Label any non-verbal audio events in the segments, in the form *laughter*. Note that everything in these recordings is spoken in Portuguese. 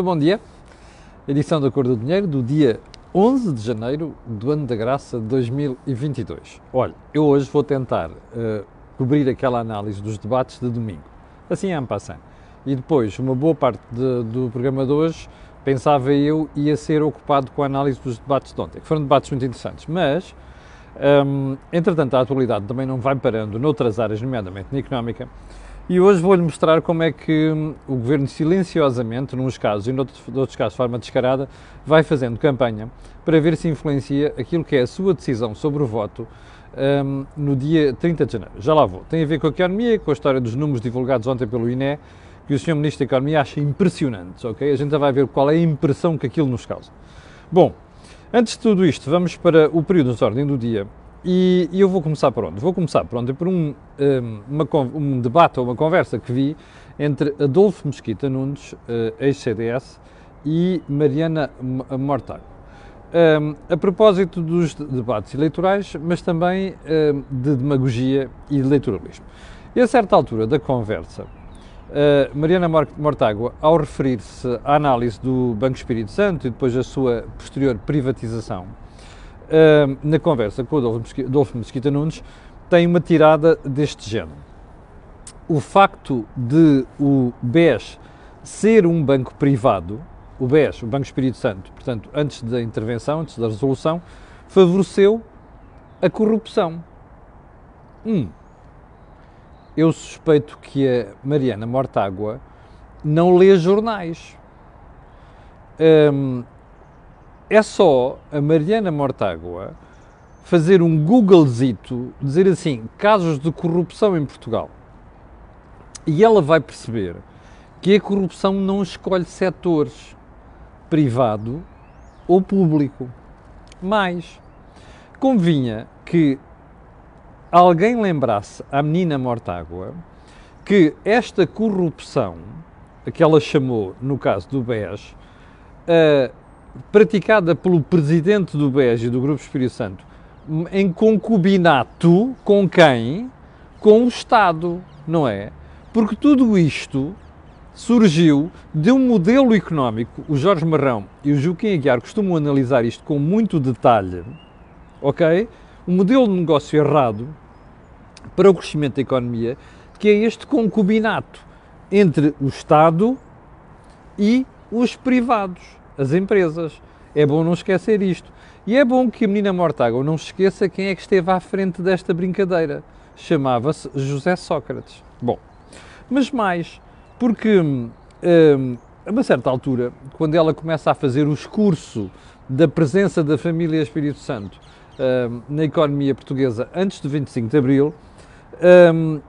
Então, bom dia. Edição da Cor do Dinheiro do dia 11 de janeiro do ano da graça de 2022. Olha, eu hoje vou tentar uh, cobrir aquela análise dos debates de domingo. Assim é passando. E depois, uma boa parte de, do programa de hoje, pensava eu, ia ser ocupado com a análise dos debates de ontem, que foram debates muito interessantes. Mas, um, entretanto, a atualidade também não vai parando noutras áreas, nomeadamente na económica, e hoje vou-lhe mostrar como é que hum, o governo silenciosamente, nos casos e noutros, noutros casos de forma descarada, vai fazendo campanha para ver se influencia aquilo que é a sua decisão sobre o voto um, no dia 30 de janeiro. Já lá vou. Tem a ver com a economia, com a história dos números divulgados ontem pelo INE, que o Sr. Ministro da Economia acha impressionantes, ok? A gente já vai ver qual é a impressão que aquilo nos causa. Bom, antes de tudo isto, vamos para o período de ordem do dia e, e, eu vou começar por onde? Vou começar por onde? Por um, um, uma, um debate ou uma conversa que vi entre Adolfo Mesquita Nunes, uh, ex-CDS, e Mariana Mortágua. Um, a propósito dos debates eleitorais, mas também um, de demagogia e eleitoralismo. E a certa altura da conversa, uh, Mariana Mortágua, ao referir-se à análise do Banco Espírito Santo e depois a sua posterior privatização, na conversa com o Adolfo Mesquita Nunes, tem uma tirada deste género. O facto de o BES ser um banco privado, o BES, o Banco Espírito Santo, portanto, antes da intervenção, antes da resolução, favoreceu a corrupção. Hum. Eu suspeito que a Mariana Mortágua não lê jornais. Um, é só a Mariana Mortágua fazer um Googlezito, dizer assim, casos de corrupção em Portugal. E ela vai perceber que a corrupção não escolhe setores, privado ou público. Mais, convinha que alguém lembrasse à menina Mortágua que esta corrupção, que ela chamou, no caso do BES, uh, praticada pelo presidente do BES e do Grupo Espírito Santo em concubinato com quem? Com o Estado, não é? Porque tudo isto surgiu de um modelo económico. O Jorge Marrão e o Joaquim Aguiar costumam analisar isto com muito detalhe, ok? Um modelo de negócio errado para o crescimento da economia, que é este concubinato entre o Estado e os privados as empresas. É bom não esquecer isto. E é bom que a menina Mortágua não esqueça quem é que esteve à frente desta brincadeira. Chamava-se José Sócrates. Bom, mas mais, porque hum, a uma certa altura, quando ela começa a fazer o escurso da presença da família Espírito Santo hum, na economia portuguesa antes do 25 de Abril, hum,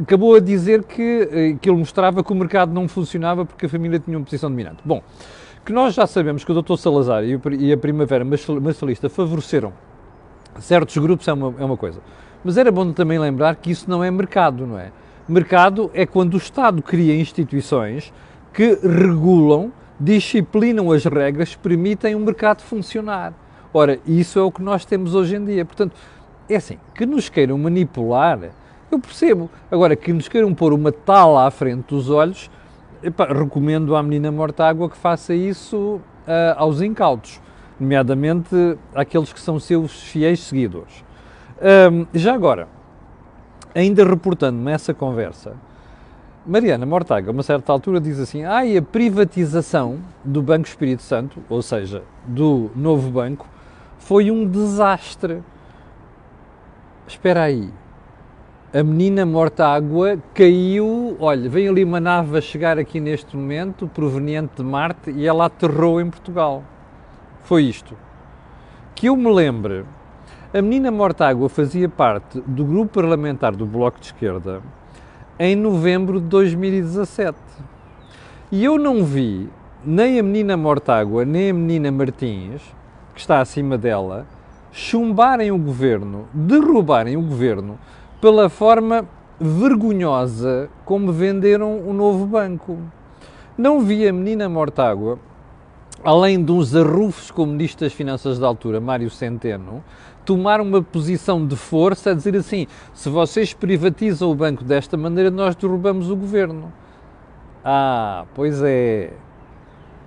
acabou a dizer que, eh, que ele mostrava que o mercado não funcionava porque a família tinha uma posição dominante. Bom, que nós já sabemos que o Dr. Salazar e a Primavera Marcelista favoreceram certos grupos é uma, é uma coisa. Mas era bom também lembrar que isso não é mercado, não é? Mercado é quando o Estado cria instituições que regulam, disciplinam as regras, permitem o um mercado funcionar. Ora, isso é o que nós temos hoje em dia. Portanto, é assim, que nos queiram manipular, eu percebo. Agora, que nos queiram pôr uma tala à frente dos olhos, Recomendo à menina Mortágua que faça isso uh, aos incautos, nomeadamente àqueles que são seus fiéis seguidores. Um, já agora, ainda reportando-me essa conversa, Mariana Mortágua, a uma certa altura, diz assim: ah, a privatização do Banco Espírito Santo, ou seja, do novo banco, foi um desastre. Espera aí, a menina morta água caiu. Olha, vem ali uma nave a chegar aqui neste momento, proveniente de Marte, e ela aterrou em Portugal. Foi isto. Que eu me lembre, a menina morta água fazia parte do grupo parlamentar do Bloco de Esquerda em novembro de 2017. E eu não vi nem a menina Mortágua, nem a menina Martins, que está acima dela, chumbarem o governo, derrubarem o governo pela forma vergonhosa como venderam o novo banco. Não vi a menina Mortágua, além de uns arrufos como Ministro das Finanças da altura, Mário Centeno, tomar uma posição de força a dizer assim: se vocês privatizam o banco desta maneira, nós derrubamos o governo. Ah, pois é.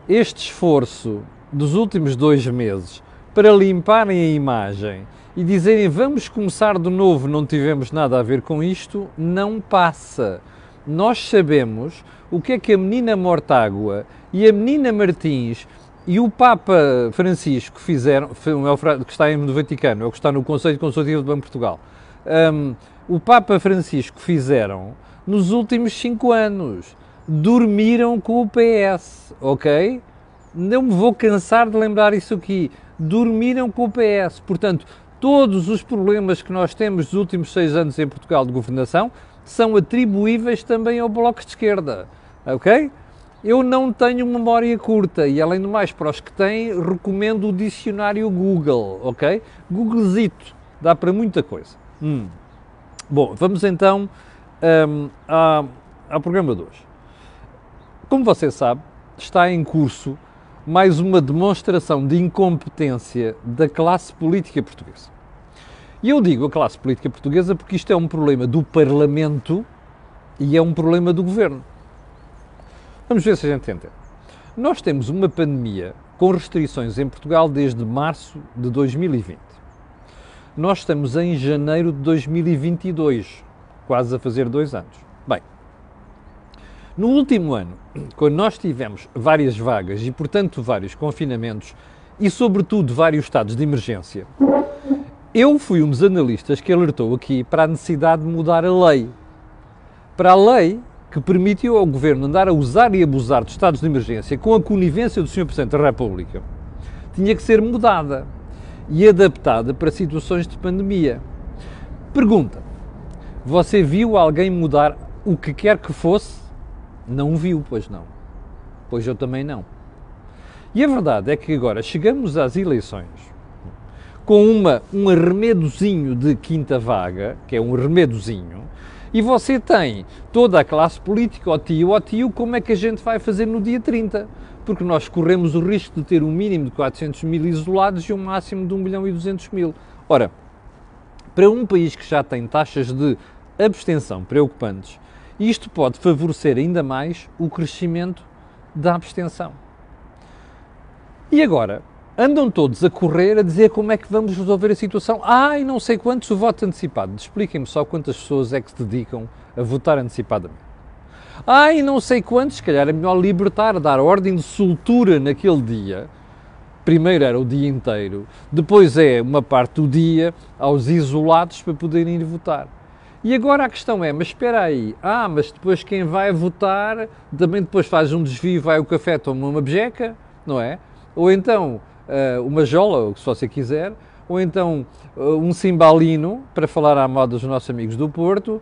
este esforço dos últimos dois meses para limparem a imagem e dizerem vamos começar de novo, não tivemos nada a ver com isto, não passa. Nós sabemos o que é que a menina Mortágua e a menina Martins e o Papa Francisco fizeram, que está no Vaticano, é o que está no Conselho Consultivo do Banco de Portugal, um, o Papa Francisco fizeram nos últimos cinco anos. Dormiram com o PS, ok? Não me vou cansar de lembrar isso aqui. Dormiram com o PS. Portanto, todos os problemas que nós temos dos últimos seis anos em Portugal de governação são atribuíveis também ao Bloco de Esquerda, ok? Eu não tenho memória curta e, além do mais, para os que têm, recomendo o dicionário Google, ok? Googlezito, dá para muita coisa. Hum. Bom, vamos então um, ao programa de hoje. Como você sabe, está em curso mais uma demonstração de incompetência da classe política portuguesa. E eu digo a classe política portuguesa porque isto é um problema do Parlamento e é um problema do Governo. Vamos ver se a gente entende. Nós temos uma pandemia com restrições em Portugal desde março de 2020. Nós estamos em janeiro de 2022, quase a fazer dois anos. No último ano, quando nós tivemos várias vagas e, portanto, vários confinamentos e, sobretudo, vários estados de emergência, eu fui um dos analistas que alertou aqui para a necessidade de mudar a lei. Para a lei que permitiu ao Governo andar a usar e abusar dos estados de emergência com a conivência do Sr. Presidente da República, tinha que ser mudada e adaptada para situações de pandemia. Pergunta: você viu alguém mudar o que quer que fosse? Não viu, pois não. Pois eu também não. E a verdade é que agora chegamos às eleições com uma, um arremedozinho de quinta vaga, que é um arremedozinho, e você tem toda a classe política, ó tio, ó tio, como é que a gente vai fazer no dia 30? Porque nós corremos o risco de ter um mínimo de 400 mil isolados e um máximo de 1 milhão e 200 mil. Ora, para um país que já tem taxas de abstenção preocupantes, isto pode favorecer ainda mais o crescimento da abstenção. E agora, andam todos a correr a dizer como é que vamos resolver a situação. Ai, não sei quantos o voto antecipado. Expliquem-me só quantas pessoas é que se dedicam a votar antecipadamente. Ai, não sei quantos, se calhar é melhor libertar, dar ordem de soltura naquele dia. Primeiro era o dia inteiro, depois é uma parte do dia aos isolados para poderem ir votar. E agora a questão é, mas espera aí, ah, mas depois quem vai votar também depois faz um desvio, vai ao café, toma uma bejeca, não é? Ou então uh, uma jola, se você quiser, ou então uh, um cimbalino, para falar à moda dos nossos amigos do Porto.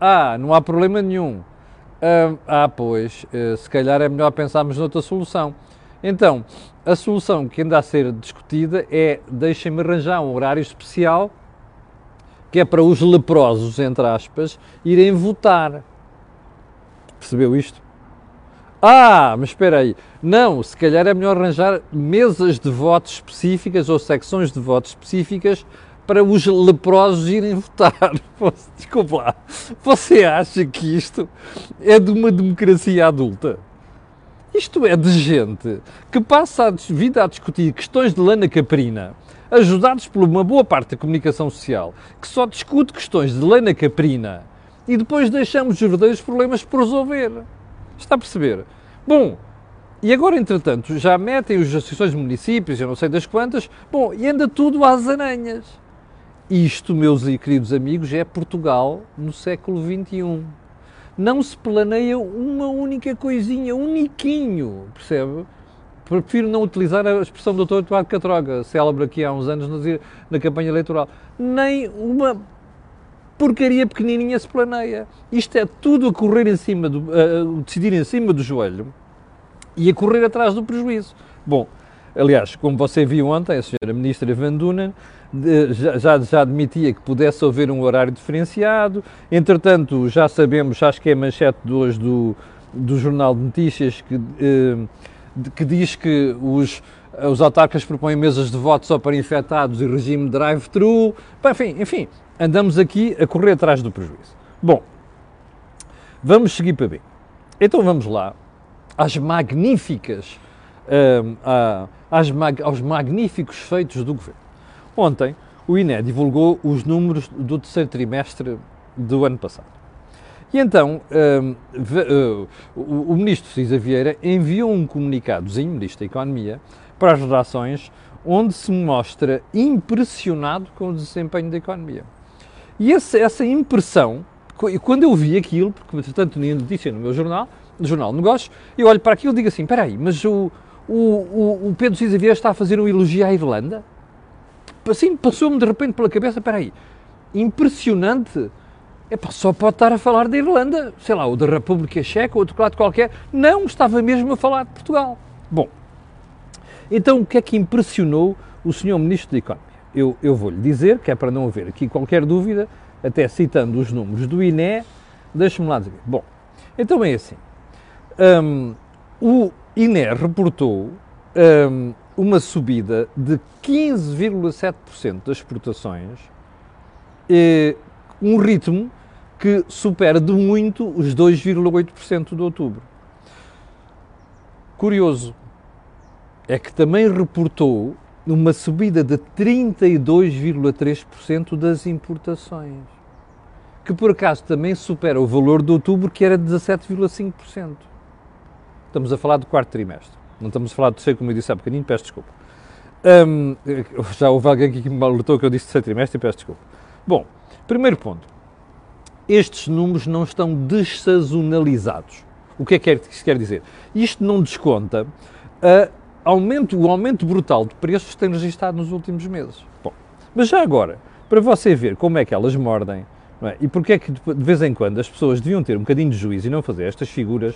Ah, não há problema nenhum. Uh, ah, pois, se calhar é melhor pensarmos noutra solução. Então, a solução que anda a ser discutida é deixem-me arranjar um horário especial que é para os leprosos, entre aspas, irem votar. Percebeu isto? Ah, mas espera aí. Não, se calhar é melhor arranjar mesas de votos específicas ou secções de votos específicas para os leprosos irem *laughs* votar. Desculpa lá. Você acha que isto é de uma democracia adulta? Isto é de gente que passa a vida a discutir questões de lana caprina, ajudados por uma boa parte da comunicação social, que só discute questões de lana caprina e depois deixamos os verdadeiros problemas por resolver. Está a perceber? Bom, e agora, entretanto, já metem os associações de municípios, eu não sei das quantas, bom, e anda tudo às aranhas. Isto, meus queridos amigos, é Portugal no século XXI. Não se planeia uma única coisinha, um niquinho, percebe? Prefiro não utilizar a expressão do Dr. Eduardo Catroga, célebre aqui há uns anos na campanha eleitoral. Nem uma porcaria pequenininha se planeia. Isto é tudo a correr em cima, do, a decidir em cima do joelho e a correr atrás do prejuízo. Bom, aliás, como você viu ontem, a senhora ministra Van Dunen já, já admitia que pudesse haver um horário diferenciado. Entretanto, já sabemos, acho que é a manchete de hoje do, do Jornal de Notícias, que, eh, que diz que os, os autarcas propõem mesas de voto só para infectados e regime drive-thru. Enfim, enfim, andamos aqui a correr atrás do prejuízo. Bom, vamos seguir para bem. Então vamos lá às magníficas um, às, aos magníficos feitos do governo. Ontem, o INE divulgou os números do terceiro trimestre do ano passado. E então, um, uh, o, ministro Cisa Vieira enviou um comunicadozinho, ministro da Economia, para as redações, onde se mostra impressionado com o desempenho da economia. E essa, essa impressão, quando eu vi aquilo, porque entretanto nem notícia no meu jornal, no Jornal de Negócios, eu olho para aquilo e digo assim, espera aí, mas o, o, o, o Pedro Cisa Vieira está a fazer um elogio à Irlanda? Assim, passou-me de repente pela cabeça, espera aí, impressionante Epá, só pode estar a falar da Irlanda, sei lá, ou da República Checa, ou outro lado qualquer. Não, estava mesmo a falar de Portugal. Bom, então o que é que impressionou o Sr. Ministro da Economia? Eu, eu vou-lhe dizer, que é para não haver aqui qualquer dúvida, até citando os números do INE, deixe-me lá dizer. Bom, então é assim. Um, o INE reportou um, uma subida de 15,7% das exportações, eh, um ritmo que supera de muito os 2,8% de outubro. Curioso é que também reportou uma subida de 32,3% das importações, que por acaso também supera o valor de outubro, que era 17,5%. Estamos a falar do quarto trimestre, não estamos a falar do terceiro, como eu disse há bocadinho, peço desculpa. Um, já houve alguém aqui que me alertou que eu disse terceiro trimestre peço desculpa. Bom, primeiro ponto estes números não estão dessazonalizados. O que é que isso quer dizer? Isto não desconta aumento, o aumento brutal de preços que tem registrado nos últimos meses. Bom, mas já agora, para você ver como é que elas mordem é? e porque é que de vez em quando as pessoas deviam ter um bocadinho de juízo e não fazer estas figuras,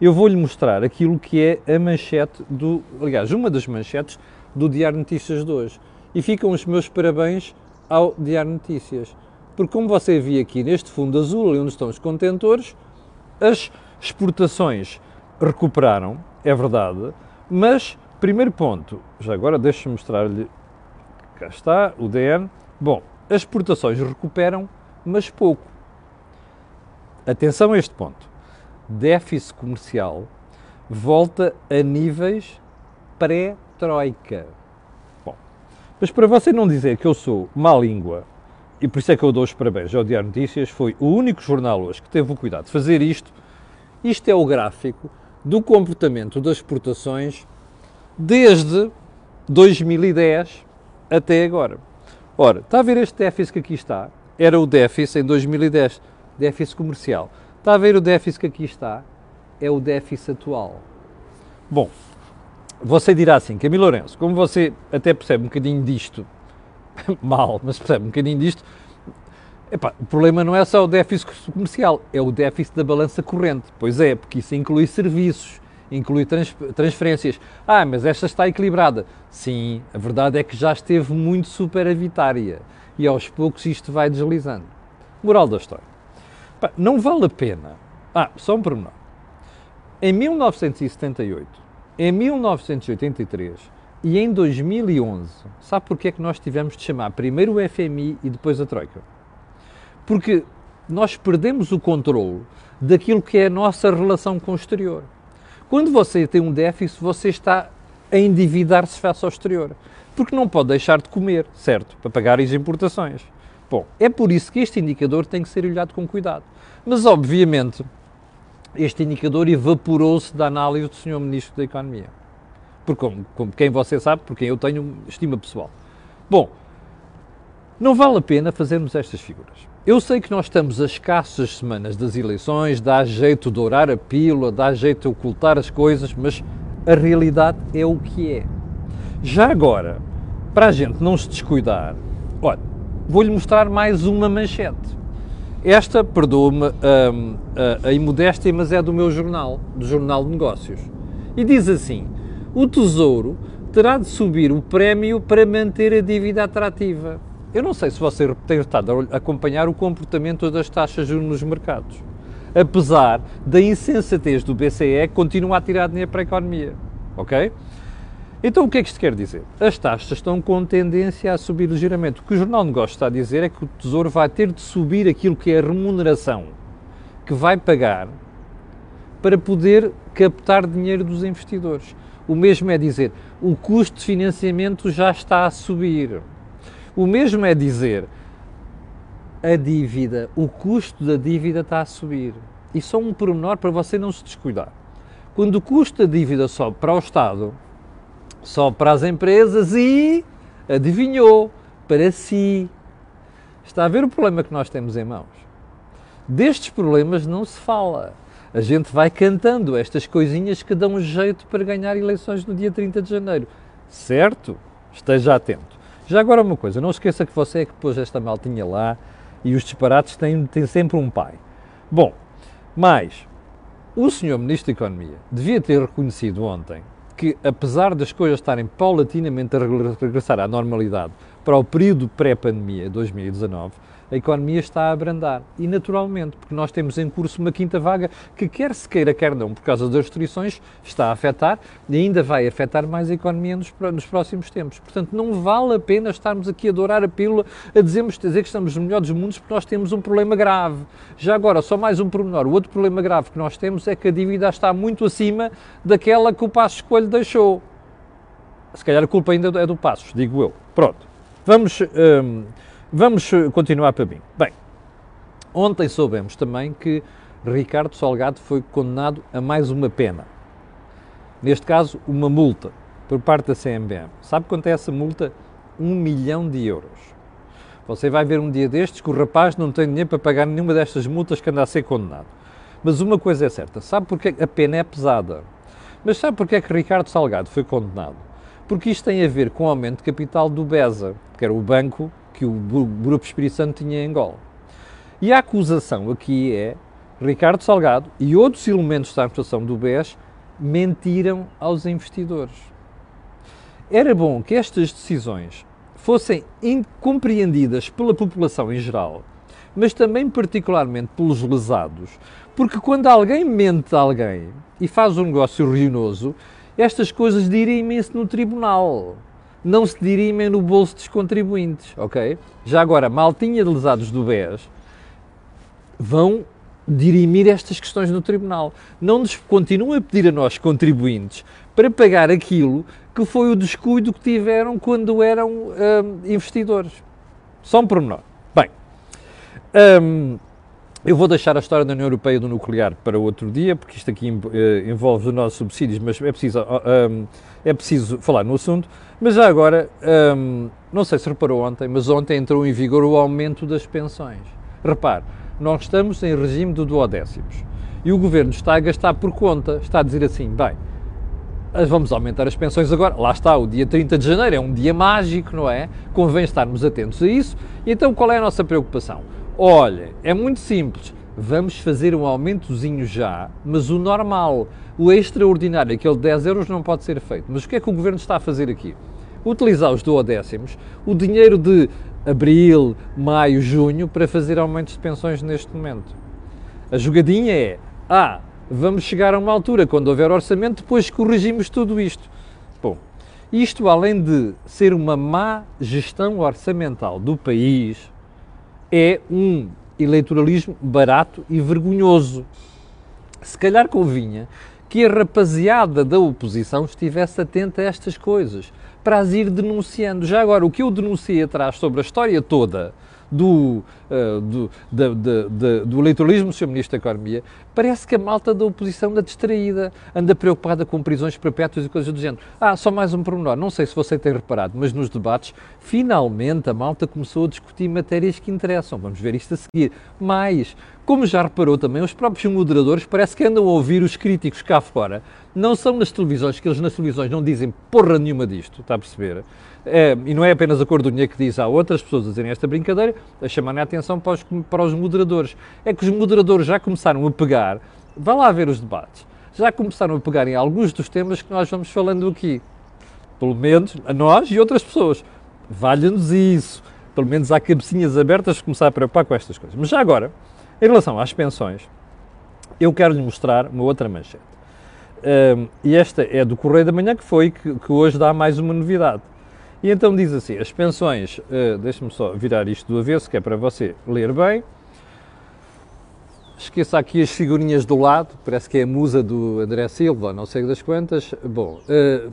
eu vou-lhe mostrar aquilo que é a manchete do, aliás, uma das manchetes do Diário Notícias de hoje. E ficam os meus parabéns ao Diário Notícias porque como você vê aqui neste fundo azul, onde estão os contentores, as exportações recuperaram, é verdade, mas, primeiro ponto, já agora deixa-me mostrar-lhe, cá está, o DN, bom, as exportações recuperam, mas pouco. Atenção a este ponto, déficit comercial volta a níveis pré-troika. Bom, mas para você não dizer que eu sou má língua e por isso é que eu dou os parabéns ao Diário Notícias, foi o único jornal hoje que teve o cuidado de fazer isto. Isto é o gráfico do comportamento das exportações desde 2010 até agora. Ora, está a ver este déficit que aqui está? Era o déficit em 2010, déficit comercial. Está a ver o déficit que aqui está? É o déficit atual. Bom, você dirá assim, Camilo Lourenço, como você até percebe um bocadinho disto, *laughs* mal, mas percebe um bocadinho disto. Epá, o problema não é só o déficit comercial, é o déficit da balança corrente. Pois é, porque isso inclui serviços, inclui trans, transferências. Ah, mas esta está equilibrada. Sim, a verdade é que já esteve muito superavitária e aos poucos isto vai deslizando. Moral da história. Epá, não vale a pena. Ah, só um pormenor. Em 1978, em 1983, e em 2011, sabe porquê é que nós tivemos de chamar primeiro o FMI e depois a Troika? Porque nós perdemos o controle daquilo que é a nossa relação com o exterior. Quando você tem um déficit, você está a endividar-se face ao exterior. Porque não pode deixar de comer, certo? Para pagar as importações. Bom, é por isso que este indicador tem que ser olhado com cuidado. Mas, obviamente, este indicador evaporou-se da análise do Sr. Ministro da Economia por como, como quem você sabe, por quem eu tenho estima pessoal. Bom, não vale a pena fazermos estas figuras. Eu sei que nós estamos a escassas semanas das eleições, dá jeito de dourar a pílula, dá jeito de ocultar as coisas, mas a realidade é o que é. Já agora, para a gente não se descuidar, olha, vou-lhe mostrar mais uma manchete. Esta, perdoa-me hum, a, a imodéstia, mas é do meu jornal, do Jornal de Negócios. E diz assim: o Tesouro terá de subir o prémio para manter a dívida atrativa. Eu não sei se você tem estado a acompanhar o comportamento das taxas juros nos mercados. Apesar da insensatez do BCE, continua a tirar dinheiro para a economia. Ok? Então o que é que isto quer dizer? As taxas estão com tendência a subir ligeiramente. O que o Jornal de Negócios está a dizer é que o Tesouro vai ter de subir aquilo que é a remuneração que vai pagar para poder captar dinheiro dos investidores. O mesmo é dizer, o custo de financiamento já está a subir. O mesmo é dizer, a dívida, o custo da dívida está a subir. E só um pormenor para você não se descuidar. Quando o custo da dívida sobe para o Estado, sobe para as empresas e, adivinhou, para si. Está a ver o problema que nós temos em mãos? Destes problemas não se fala. A gente vai cantando estas coisinhas que dão jeito para ganhar eleições no dia 30 de janeiro. Certo? Esteja atento. Já agora uma coisa, não esqueça que você é que pôs esta maltinha lá e os disparates têm, têm sempre um pai. Bom, mas o senhor Ministro da Economia devia ter reconhecido ontem que, apesar das coisas estarem paulatinamente a regressar à normalidade para o período pré-pandemia, 2019, a economia está a abrandar. E naturalmente, porque nós temos em curso uma quinta vaga que, quer se queira, quer não, por causa das restrições, está a afetar e ainda vai afetar mais a economia nos, nos próximos tempos. Portanto, não vale a pena estarmos aqui a dourar a pílula, a dizermos, dizer que estamos no melhor dos mundos porque nós temos um problema grave. Já agora, só mais um pormenor. O outro problema grave que nós temos é que a dívida está muito acima daquela que o Passos Coelho deixou. Se calhar a culpa ainda é do Passos, digo eu. Pronto. Vamos. Hum, Vamos eh, continuar para mim. Bem, ontem soubemos também que Ricardo Salgado foi condenado a mais uma pena. Neste caso, uma multa por parte da CMBM. Sabe quanto é essa multa? Um milhão de euros. Você vai ver um dia destes que o rapaz não tem dinheiro para pagar nenhuma destas multas que anda a ser condenado. Mas uma coisa é certa, sabe porque a pena é pesada? Mas sabe porque é que Ricardo Salgado foi condenado? Porque isto tem a ver com o aumento de capital do BESA, que era o banco que o Grupo Espírito Santo tinha em Angola. E a acusação aqui é Ricardo Salgado e outros elementos da administração do BES mentiram aos investidores. Era bom que estas decisões fossem compreendidas pela população em geral, mas também particularmente pelos lesados, porque quando alguém mente a alguém e faz um negócio ruinoso, estas coisas dirimem-se no tribunal não se dirimem no bolso dos contribuintes, ok? Já agora, maltinha de lesados do BES vão dirimir estas questões no tribunal. Não nos continuam a pedir a nós, contribuintes, para pagar aquilo que foi o descuido que tiveram quando eram hum, investidores. Só um pormenor. Bem, hum, eu vou deixar a história da União Europeia do nuclear para outro dia, porque isto aqui uh, envolve os nossos subsídios, mas é preciso, uh, um, é preciso falar no assunto. Mas já agora, hum, não sei se reparou ontem, mas ontem entrou em vigor o aumento das pensões. Repare, nós estamos em regime de duodécimos e o governo está a gastar por conta, está a dizer assim, bem, vamos aumentar as pensões agora. Lá está, o dia 30 de janeiro é um dia mágico, não é? Convém estarmos atentos a isso. E então qual é a nossa preocupação? Olha, é muito simples. Vamos fazer um aumentozinho já, mas o normal. O extraordinário, aquele de 10 euros, não pode ser feito. Mas o que é que o Governo está a fazer aqui? Utilizar os duodécimos, o dinheiro de abril, maio, junho, para fazer aumentos de pensões neste momento. A jogadinha é, ah, vamos chegar a uma altura, quando houver orçamento, depois corrigimos tudo isto. Bom, isto além de ser uma má gestão orçamental do país, é um eleitoralismo barato e vergonhoso. Se calhar convinha que a rapaziada da oposição estivesse atenta a estas coisas, para as ir denunciando. Já agora, o que eu denunciei atrás sobre a história toda do, uh, do, da, da, da, do eleitoralismo do Sr. Ministro da Economia, parece que a malta da oposição anda distraída, anda preocupada com prisões perpétuas e coisas do género. Ah, só mais um pormenor, não sei se você tem reparado, mas nos debates, finalmente a malta começou a discutir matérias que interessam. Vamos ver isto a seguir. Mas, como já reparou também, os próprios moderadores parece que andam a ouvir os críticos cá fora. Não são nas televisões, que eles nas televisões não dizem porra nenhuma disto, está a perceber? É, e não é apenas a cor do dinheiro que diz, há outras pessoas a dizerem esta brincadeira, a chamarem a atenção para os, para os moderadores. É que os moderadores já começaram a pegar, vá lá ver os debates, já começaram a pegar em alguns dos temas que nós vamos falando aqui. Pelo menos a nós e outras pessoas. Valha-nos isso. Pelo menos há cabecinhas abertas de começar a preocupar com estas coisas. Mas já agora, em relação às pensões, eu quero-lhe mostrar uma outra manchete. Um, e esta é do Correio da Manhã, que foi que, que hoje dá mais uma novidade. E então diz assim: as pensões, uh, deixa-me só virar isto do avesso, que é para você ler bem. esqueça aqui as figurinhas do lado, parece que é a musa do André Silva, não sei das quantas. Bom, uh,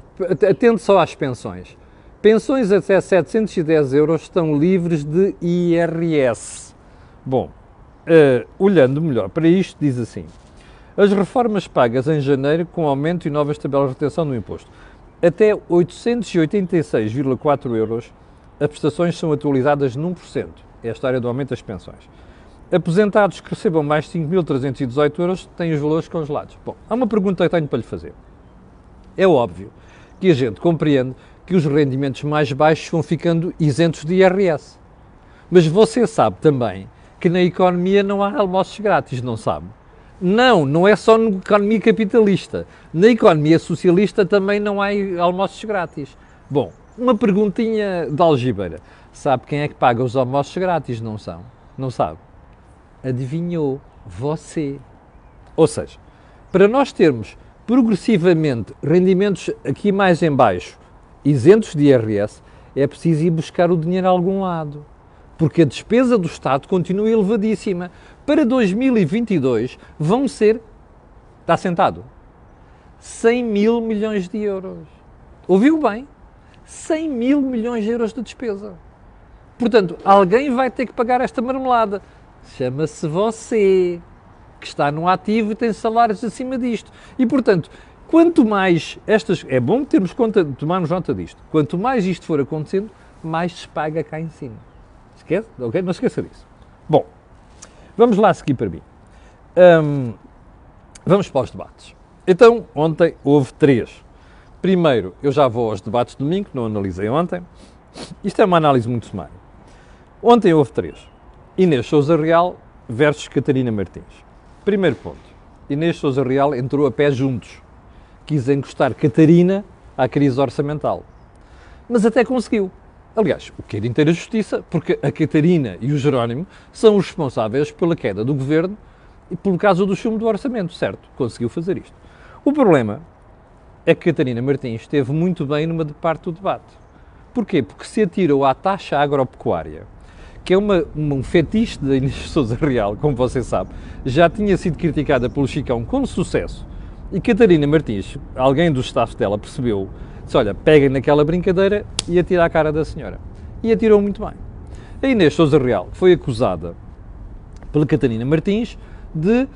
atende só às pensões. Pensões até 710 euros estão livres de IRS. Bom, uh, olhando melhor para isto, diz assim: as reformas pagas em janeiro com aumento e novas tabelas de retenção do imposto. Até 886,4 euros, as prestações são atualizadas num por cento. É a história do aumento das pensões. Aposentados que recebam mais de 5.318 euros têm os valores congelados. Bom, há uma pergunta que tenho para lhe fazer. É óbvio que a gente compreende que os rendimentos mais baixos vão ficando isentos de IRS. Mas você sabe também que na economia não há almoços grátis, não sabe? Não, não é só na economia capitalista. Na economia socialista também não há almoços grátis. Bom, uma perguntinha de algibeira. Sabe quem é que paga os almoços grátis? Não são? Não sabe? Adivinhou? Você. Ou seja, para nós termos progressivamente rendimentos aqui mais em baixo, isentos de IRS, é preciso ir buscar o dinheiro a algum lado. Porque a despesa do Estado continua elevadíssima para 2022 vão ser, está sentado, 100 mil milhões de euros. Ouviu bem? 100 mil milhões de euros de despesa. Portanto, alguém vai ter que pagar esta marmelada. Chama-se você, que está no ativo e tem salários acima disto. E, portanto, quanto mais estas. É bom termos conta, tomarmos nota disto. Quanto mais isto for acontecendo, mais se paga cá em cima. Esquece? Não esqueça disso. Bom. Vamos lá seguir para mim. Um, vamos para os debates. Então, ontem houve três. Primeiro, eu já vou aos debates de domingo, não analisei ontem. Isto é uma análise muito sumária. Ontem houve três. Inês Souza Real versus Catarina Martins. Primeiro ponto. Inês Souza Real entrou a pé juntos. Quis encostar Catarina à crise orçamental. Mas até conseguiu. Aliás, o que é de inteira justiça, porque a Catarina e o Jerónimo são os responsáveis pela queda do governo e pelo caso do chumbo do orçamento, certo? Conseguiu fazer isto. O problema é que Catarina Martins esteve muito bem numa parte do debate. Porquê? Porque se atirou à taxa agropecuária, que é uma, um fetiche da Inês Souza Real, como você sabe, já tinha sido criticada pelo Chicão com sucesso. E Catarina Martins, alguém do staff dela, percebeu Disse, olha, peguem naquela brincadeira e atira a cara da senhora. E atirou muito bem. A Inês Souza Real foi acusada pela Catarina Martins de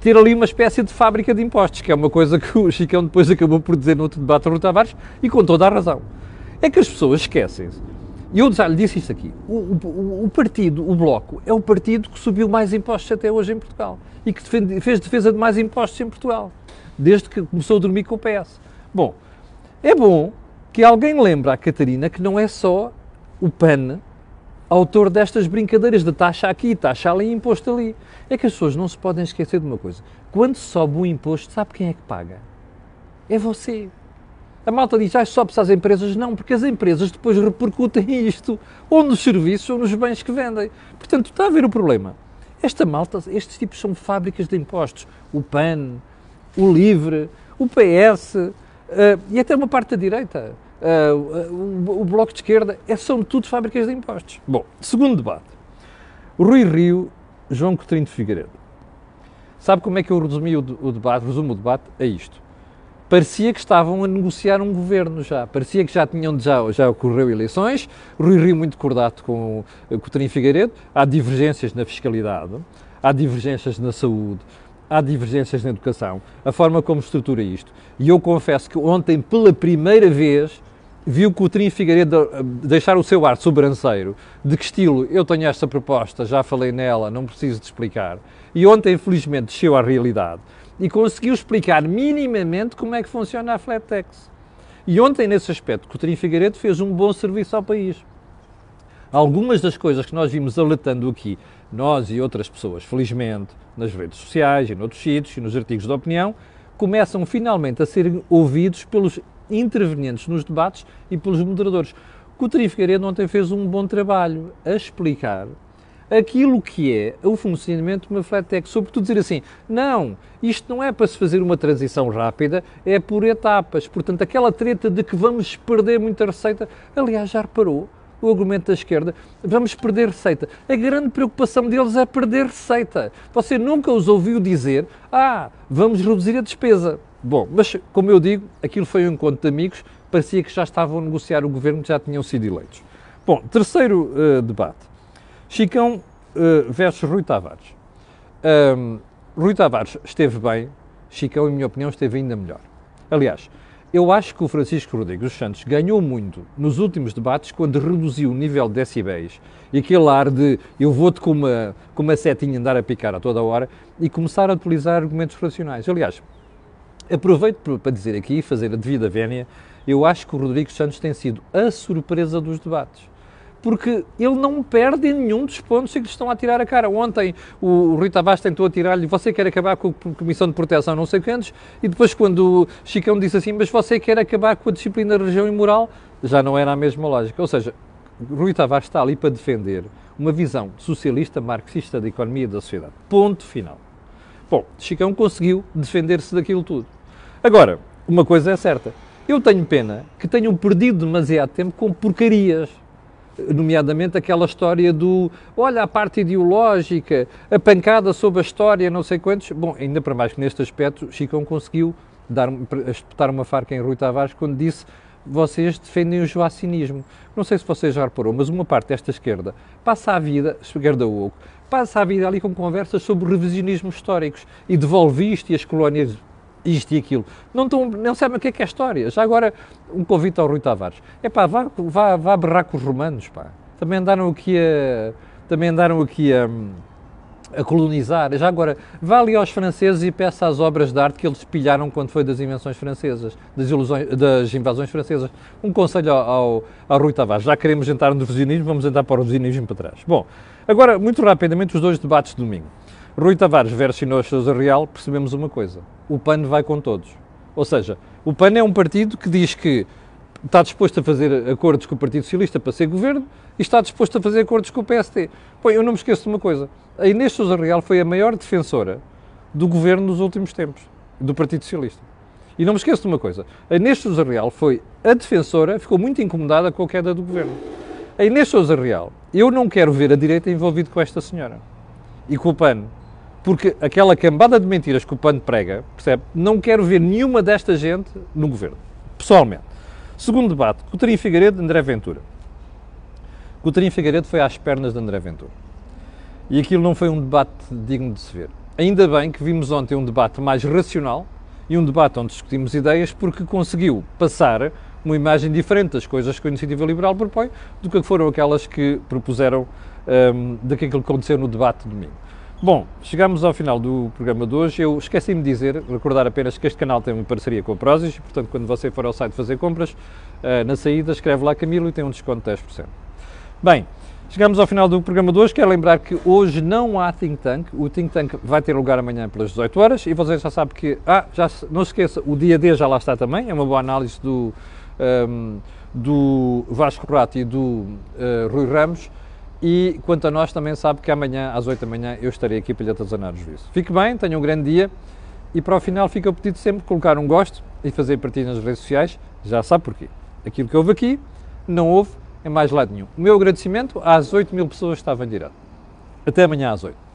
ter ali uma espécie de fábrica de impostos, que é uma coisa que o *laughs* Chicão depois acabou por dizer no outro debate ao Tavares, e com toda a razão. É que as pessoas esquecem-se. E eu já lhe disse isto aqui. O, o, o, partido, o Bloco, é o partido que subiu mais impostos até hoje em Portugal. E que defende, fez defesa de mais impostos em Portugal. Desde que começou a dormir com o PS. Bom, é bom que alguém lembre à Catarina que não é só o PAN autor destas brincadeiras de taxa aqui, taxa ali, imposto ali. É que as pessoas não se podem esquecer de uma coisa. Quando sobe o imposto, sabe quem é que paga? É você. A malta diz, ah, sobe-se às empresas. Não, porque as empresas depois repercutem isto, ou nos serviços ou nos bens que vendem. Portanto, está a ver o problema. Esta malta, estes tipos são fábricas de impostos. O PAN, o LIVRE, o PS, Uh, e até uma parte da direita, uh, o, o, Bloco de Esquerda, é, são tudo fábricas de impostos. Bom, segundo debate. Rui Rio, João Coutinho de Figueiredo. Sabe como é que eu resumi o, o debate, resumo o debate? É isto. Parecia que estavam a negociar um governo já. Parecia que já tinham, já, já ocorreu eleições. Rui Rio muito cordato com o Coutinho Figueiredo. Há divergências na fiscalidade, há divergências na saúde, há divergências na educação, a forma como estrutura isto. E eu confesso que ontem, pela primeira vez, vi o Coutinho Figueiredo eh, deixar o seu ar sobranceiro. De que estilo? Eu tenho esta proposta, já falei nela, não preciso de explicar. E ontem, infelizmente, desceu à realidade e conseguiu explicar minimamente como é que funciona a Flattex. E ontem, nesse aspecto, Coutinho Figueiredo fez um bom serviço ao país. Algumas das coisas que nós vimos alertando aqui, nós e outras pessoas, felizmente, nas redes sociais e noutros sítios e nos artigos de opinião, começam finalmente a ser ouvidos pelos intervenientes nos debates e pelos moderadores. Coutinho Figueiredo ontem fez um bom trabalho a explicar aquilo que é o funcionamento de uma flat tech, sobretudo dizer assim, não, isto não é para se fazer uma transição rápida, é por etapas. Portanto, aquela treta de que vamos perder muita receita, aliás, já reparou, o argumento da esquerda, vamos perder receita. A grande preocupação deles é perder receita. Você nunca os ouviu dizer, ah, vamos reduzir a despesa. Bom, mas como eu digo, aquilo foi um encontro de amigos, parecia que já estavam a negociar o governo, já tinham sido eleitos. Bom, terceiro uh, debate. Chicão uh, versus Rui Tavares. Um, Rui Tavares esteve bem, Chicão, em minha opinião, esteve ainda melhor. Aliás, eu acho que o Francisco Rodrigues Santos ganhou muito nos últimos debates quando reduziu o nível de decibéis e aquele ar de eu vou-te com uma, com uma setinha andar a picar a toda hora e começar a utilizar argumentos racionais. Aliás, aproveito para dizer aqui, fazer a devida vénia, eu acho que o Rodrigues Santos tem sido a surpresa dos debates porque ele não perde nenhum dos pontos que lhe estão a tirar a cara. Ontem o Rui Tavares tentou atirar-lhe, você quer acabar com a Comissão de Proteção não sei quantos, e depois quando o Chicão disse assim, mas você quer acabar com a disciplina região imoral, já não era a mesma lógica. Ou seja, Rui Tavares está ali para defender uma visão socialista, marxista da economia e da sociedade. Ponto final. Bom, Chicão conseguiu defender-se daquilo tudo. Agora, uma coisa é certa, eu tenho pena que tenham perdido demasiado tempo com porcarias nomeadamente aquela história do olha a parte ideológica, a pancada sobre a história, não sei quantos. Bom, ainda para mais que neste aspecto, Chicão conseguiu dar, espetar uma farca em Rui Tavares quando disse vocês defendem o joacinismo. Não sei se vocês já reparou, mas uma parte desta esquerda passa a vida, esquerda oco, passa a vida ali com conversas sobre revisionismos históricos e devolve isto e as colónias isto e aquilo. Não, estão, não sabem o que é que é história. Já agora, um convite ao Rui Tavares. É pá, vá, vá, vá berrar com os romanos, pá. Também andaram aqui a... Também andaram aqui a a colonizar. Já agora, vá ali aos franceses e peça as obras de arte que eles pilharam quando foi das invenções francesas, das, ilusões, das invasões francesas. Um conselho ao, ao, ao, Rui Tavares. Já queremos entrar no revisionismo, vamos entrar para o revisionismo para trás. Bom, agora, muito rapidamente, os dois debates de domingo. Rui Tavares versus Inês Sousa Real, percebemos uma coisa. O PAN vai com todos. Ou seja, o PAN é um partido que diz que está disposto a fazer acordos com o Partido Socialista para ser governo e está disposto a fazer acordos com o PST. Bom, eu não me esqueço de uma coisa. A Inês Sousa Real foi a maior defensora do governo nos últimos tempos, do Partido Socialista. E não me esqueço de uma coisa. A Inês Sousa Real foi a defensora, ficou muito incomodada com a queda do governo. A Inês Sousa Real, eu não quero ver a direita envolvida com esta senhora. E com o PAN. Porque aquela cambada de mentiras que o PAN prega, percebe? Não quero ver nenhuma desta gente no governo. Pessoalmente. Segundo debate, Coutinho Figueiredo, André Ventura. Coutinho Figueiredo foi às pernas de André Ventura. E aquilo não foi um debate digno de se ver. Ainda bem que vimos ontem um debate mais racional e um debate onde discutimos ideias, porque conseguiu passar uma imagem diferente das coisas que a Iniciativa Liberal propõe do que foram aquelas que propuseram um, daquilo que aconteceu no debate de domingo. Bom, chegamos ao final do programa de hoje. Eu esqueci-me de dizer, recordar apenas que este canal tem uma parceria com a Prozis e, portanto, quando você for ao site fazer compras, uh, na saída escreve lá Camilo e tem um desconto de 10%. Bem, chegamos ao final do programa de hoje. Quero lembrar que hoje não há think tank. O think tank vai ter lugar amanhã pelas 18 horas e você já sabe que, ah, já não se esqueça, o dia D já lá está também. É uma boa análise do, um, ehm, do Vasco Rato e do uh, Rui Ramos. E quanto a nós, também sabe que amanhã, às 8 da manhã, eu estarei aqui para lhe atazanar o juízo. Fique bem, tenha um grande dia e para o final fica o pedido sempre colocar um gosto e fazer partilha nas redes sociais. Já sabe porquê. Aquilo que houve aqui, não houve em mais lado nenhum. O meu agradecimento às 8 mil pessoas que estavam direto. Até amanhã às 8.